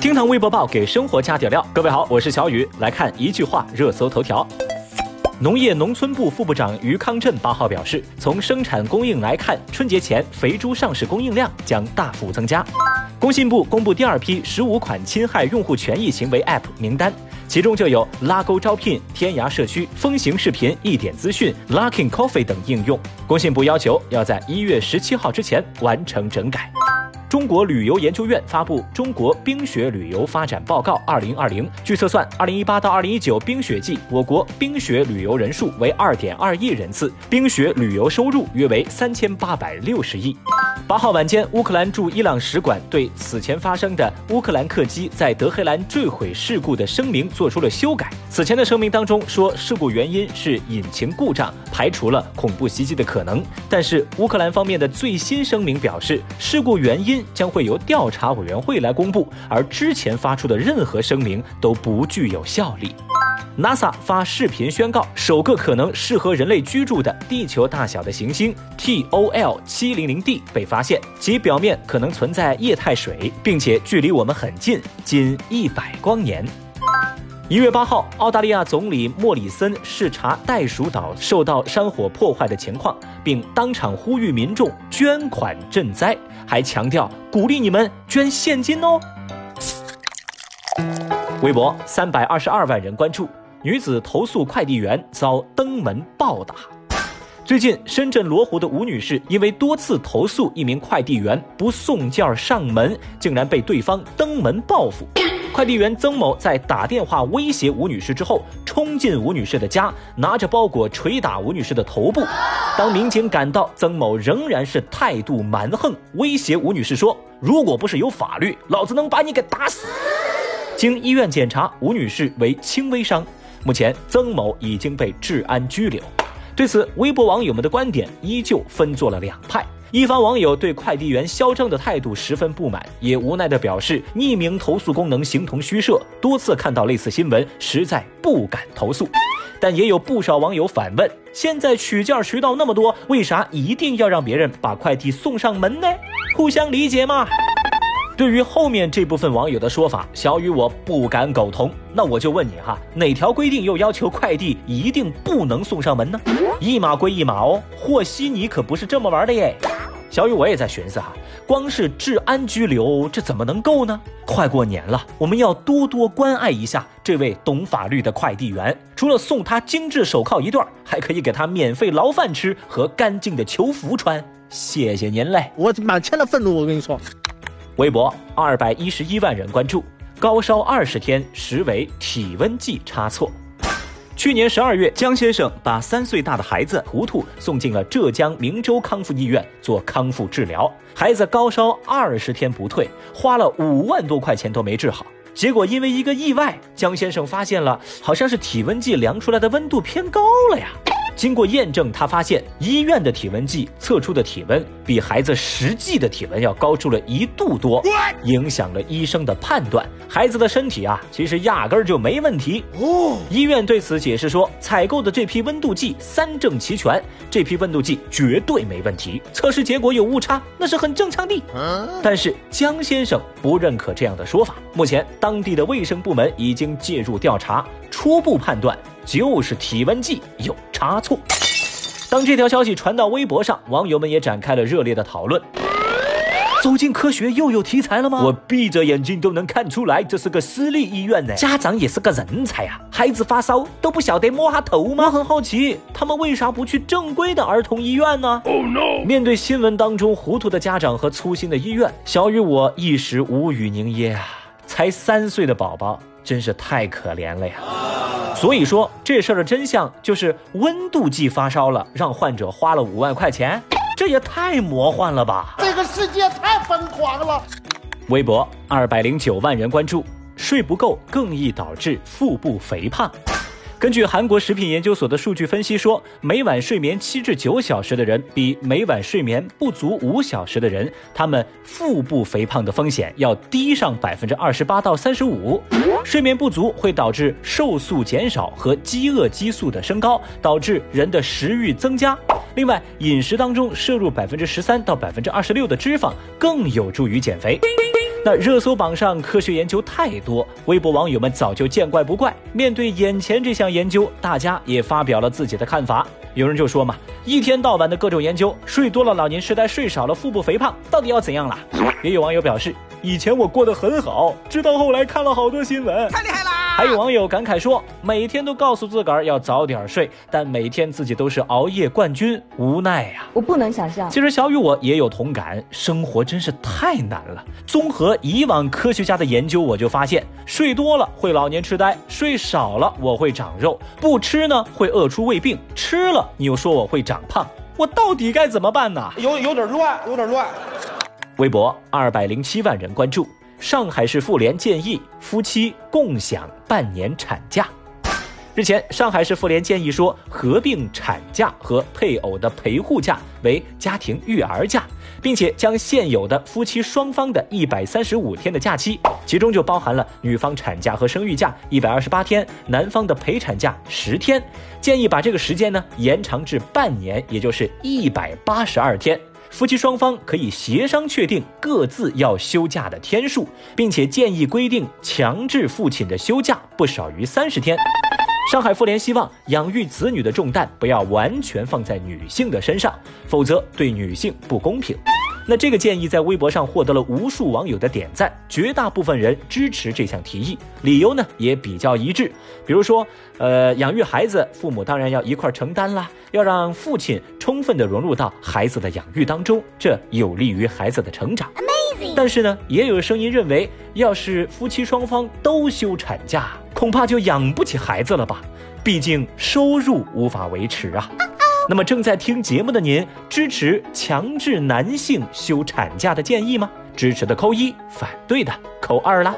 厅堂微博报给生活加点料。各位好，我是小雨，来看一句话热搜头条。农业农村部副部长于康震八号表示，从生产供应来看，春节前肥猪上市供应量将大幅增加。工信部公布第二批十五款侵害用户权益行为 App 名单，其中就有拉钩招聘、天涯社区、风行视频、一点资讯、Luckin Coffee 等应用。工信部要求要在一月十七号之前完成整改。中国旅游研究院发布《中国冰雪旅游发展报告（二零二零）》。据测算，二零一八到二零一九冰雪季，我国冰雪旅游人数为二点二亿人次，冰雪旅游收入约为三千八百六十亿。八号晚间，乌克兰驻伊朗使馆对此前发生的乌克兰客机在德黑兰坠毁事故的声明做出了修改。此前的声明当中说，事故原因是引擎故障，排除了恐怖袭击的可能。但是乌克兰方面的最新声明表示，事故原因将会由调查委员会来公布，而之前发出的任何声明都不具有效力。NASA 发视频宣告，首个可能适合人类居住的地球大小的行星 TOL 七零零 D 被发现，其表面可能存在液态水，并且距离我们很近，仅一百光年。一月八号，澳大利亚总理莫里森视察袋鼠岛受到山火破坏的情况，并当场呼吁民众捐款赈灾，还强调鼓励你们捐现金哦。微博三百二十二万人关注。女子投诉快递员遭登门暴打。最近，深圳罗湖的吴女士因为多次投诉一名快递员不送件上门，竟然被对方登门报复。快递员曾某在打电话威胁吴女士之后，冲进吴女士的家，拿着包裹捶打吴女士的头部。当民警赶到，曾某仍然是态度蛮横，威胁吴女士说：“如果不是有法律，老子能把你给打死。”经医院检查，吴女士为轻微伤。目前，曾某已经被治安拘留。对此，微博网友们的观点依旧分作了两派。一方网友对快递员嚣张的态度十分不满，也无奈地表示，匿名投诉功能形同虚设，多次看到类似新闻，实在不敢投诉。但也有不少网友反问：现在取件渠道那么多，为啥一定要让别人把快递送上门呢？互相理解吗？对于后面这部分网友的说法，小雨我不敢苟同。那我就问你哈，哪条规定又要求快递一定不能送上门呢？一码归一码哦，和稀泥可不是这么玩的耶。小雨我也在寻思哈，光是治安拘留这怎么能够呢？快过年了，我们要多多关爱一下这位懂法律的快递员。除了送他精致手铐一对，还可以给他免费牢饭吃和干净的球服穿。谢谢您嘞，我满腔的愤怒，我跟你说。微博二百一十一万人关注，高烧二十天实为体温计差错。去年十二月，江先生把三岁大的孩子图图送进了浙江明州康复医院做康复治疗。孩子高烧二十天不退，花了五万多块钱都没治好。结果因为一个意外，江先生发现了，好像是体温计量出来的温度偏高了呀。经过验证，他发现医院的体温计测出的体温比孩子实际的体温要高出了一度多，影响了医生的判断。孩子的身体啊，其实压根儿就没问题。哦，医院对此解释说，采购的这批温度计三证齐全，这批温度计绝对没问题。测试结果有误差，那是很正常的。但是江先生不认可这样的说法。目前，当地的卫生部门已经介入调查，初步判断。就是体温计有差错。当这条消息传到微博上，网友们也展开了热烈的讨论。走进科学又有题材了吗？我闭着眼睛都能看出来，这是个私立医院呢。家长也是个人才啊，孩子发烧都不晓得摸下头吗？我很好奇，他们为啥不去正规的儿童医院呢？Oh no！面对新闻当中糊涂的家长和粗心的医院，小雨我一时无语凝噎啊！才三岁的宝宝真是太可怜了呀。所以说这事儿的真相就是温度计发烧了，让患者花了五万块钱，这也太魔幻了吧！这个世界太疯狂了。微博二百零九万人关注，睡不够更易导致腹部肥胖。根据韩国食品研究所的数据分析说，每晚睡眠七至九小时的人，比每晚睡眠不足五小时的人，他们腹部肥胖的风险要低上百分之二十八到三十五。睡眠不足会导致瘦素减少和饥饿激素的升高，导致人的食欲增加。另外，饮食当中摄入百分之十三到百分之二十六的脂肪，更有助于减肥。那热搜榜上科学研究太多，微博网友们早就见怪不怪。面对眼前这项研究，大家也发表了自己的看法。有人就说嘛，一天到晚的各种研究，睡多了老年痴呆，睡少了腹部肥胖，到底要怎样啦？也有网友表示，以前我过得很好，直到后来看了好多新闻，太厉害！还有网友感慨说，每天都告诉自个儿要早点睡，但每天自己都是熬夜冠军，无奈呀。我不能想象。其实小雨我也有同感，生活真是太难了。综合以往科学家的研究，我就发现，睡多了会老年痴呆，睡少了我会长肉，不吃呢会饿出胃病，吃了你又说我会长胖，我到底该怎么办呢？有有点乱，有点乱。微博二百零七万人关注。上海市妇联建议夫妻共享半年产假。日前，上海市妇联建议说，合并产假和配偶的陪护假为家庭育儿假，并且将现有的夫妻双方的一百三十五天的假期，其中就包含了女方产假和生育假一百二十八天，男方的陪产假十天，建议把这个时间呢延长至半年，也就是一百八十二天。夫妻双方可以协商确定各自要休假的天数，并且建议规定强制父亲的休假不少于三十天。上海妇联希望养育子女的重担不要完全放在女性的身上，否则对女性不公平。那这个建议在微博上获得了无数网友的点赞，绝大部分人支持这项提议，理由呢也比较一致。比如说，呃，养育孩子，父母当然要一块承担啦，要让父亲充分的融入到孩子的养育当中，这有利于孩子的成长。但是呢，也有声音认为，要是夫妻双方都休产假，恐怕就养不起孩子了吧？毕竟收入无法维持啊。那么正在听节目的您，支持强制男性休产假的建议吗？支持的扣一，反对的扣二啦。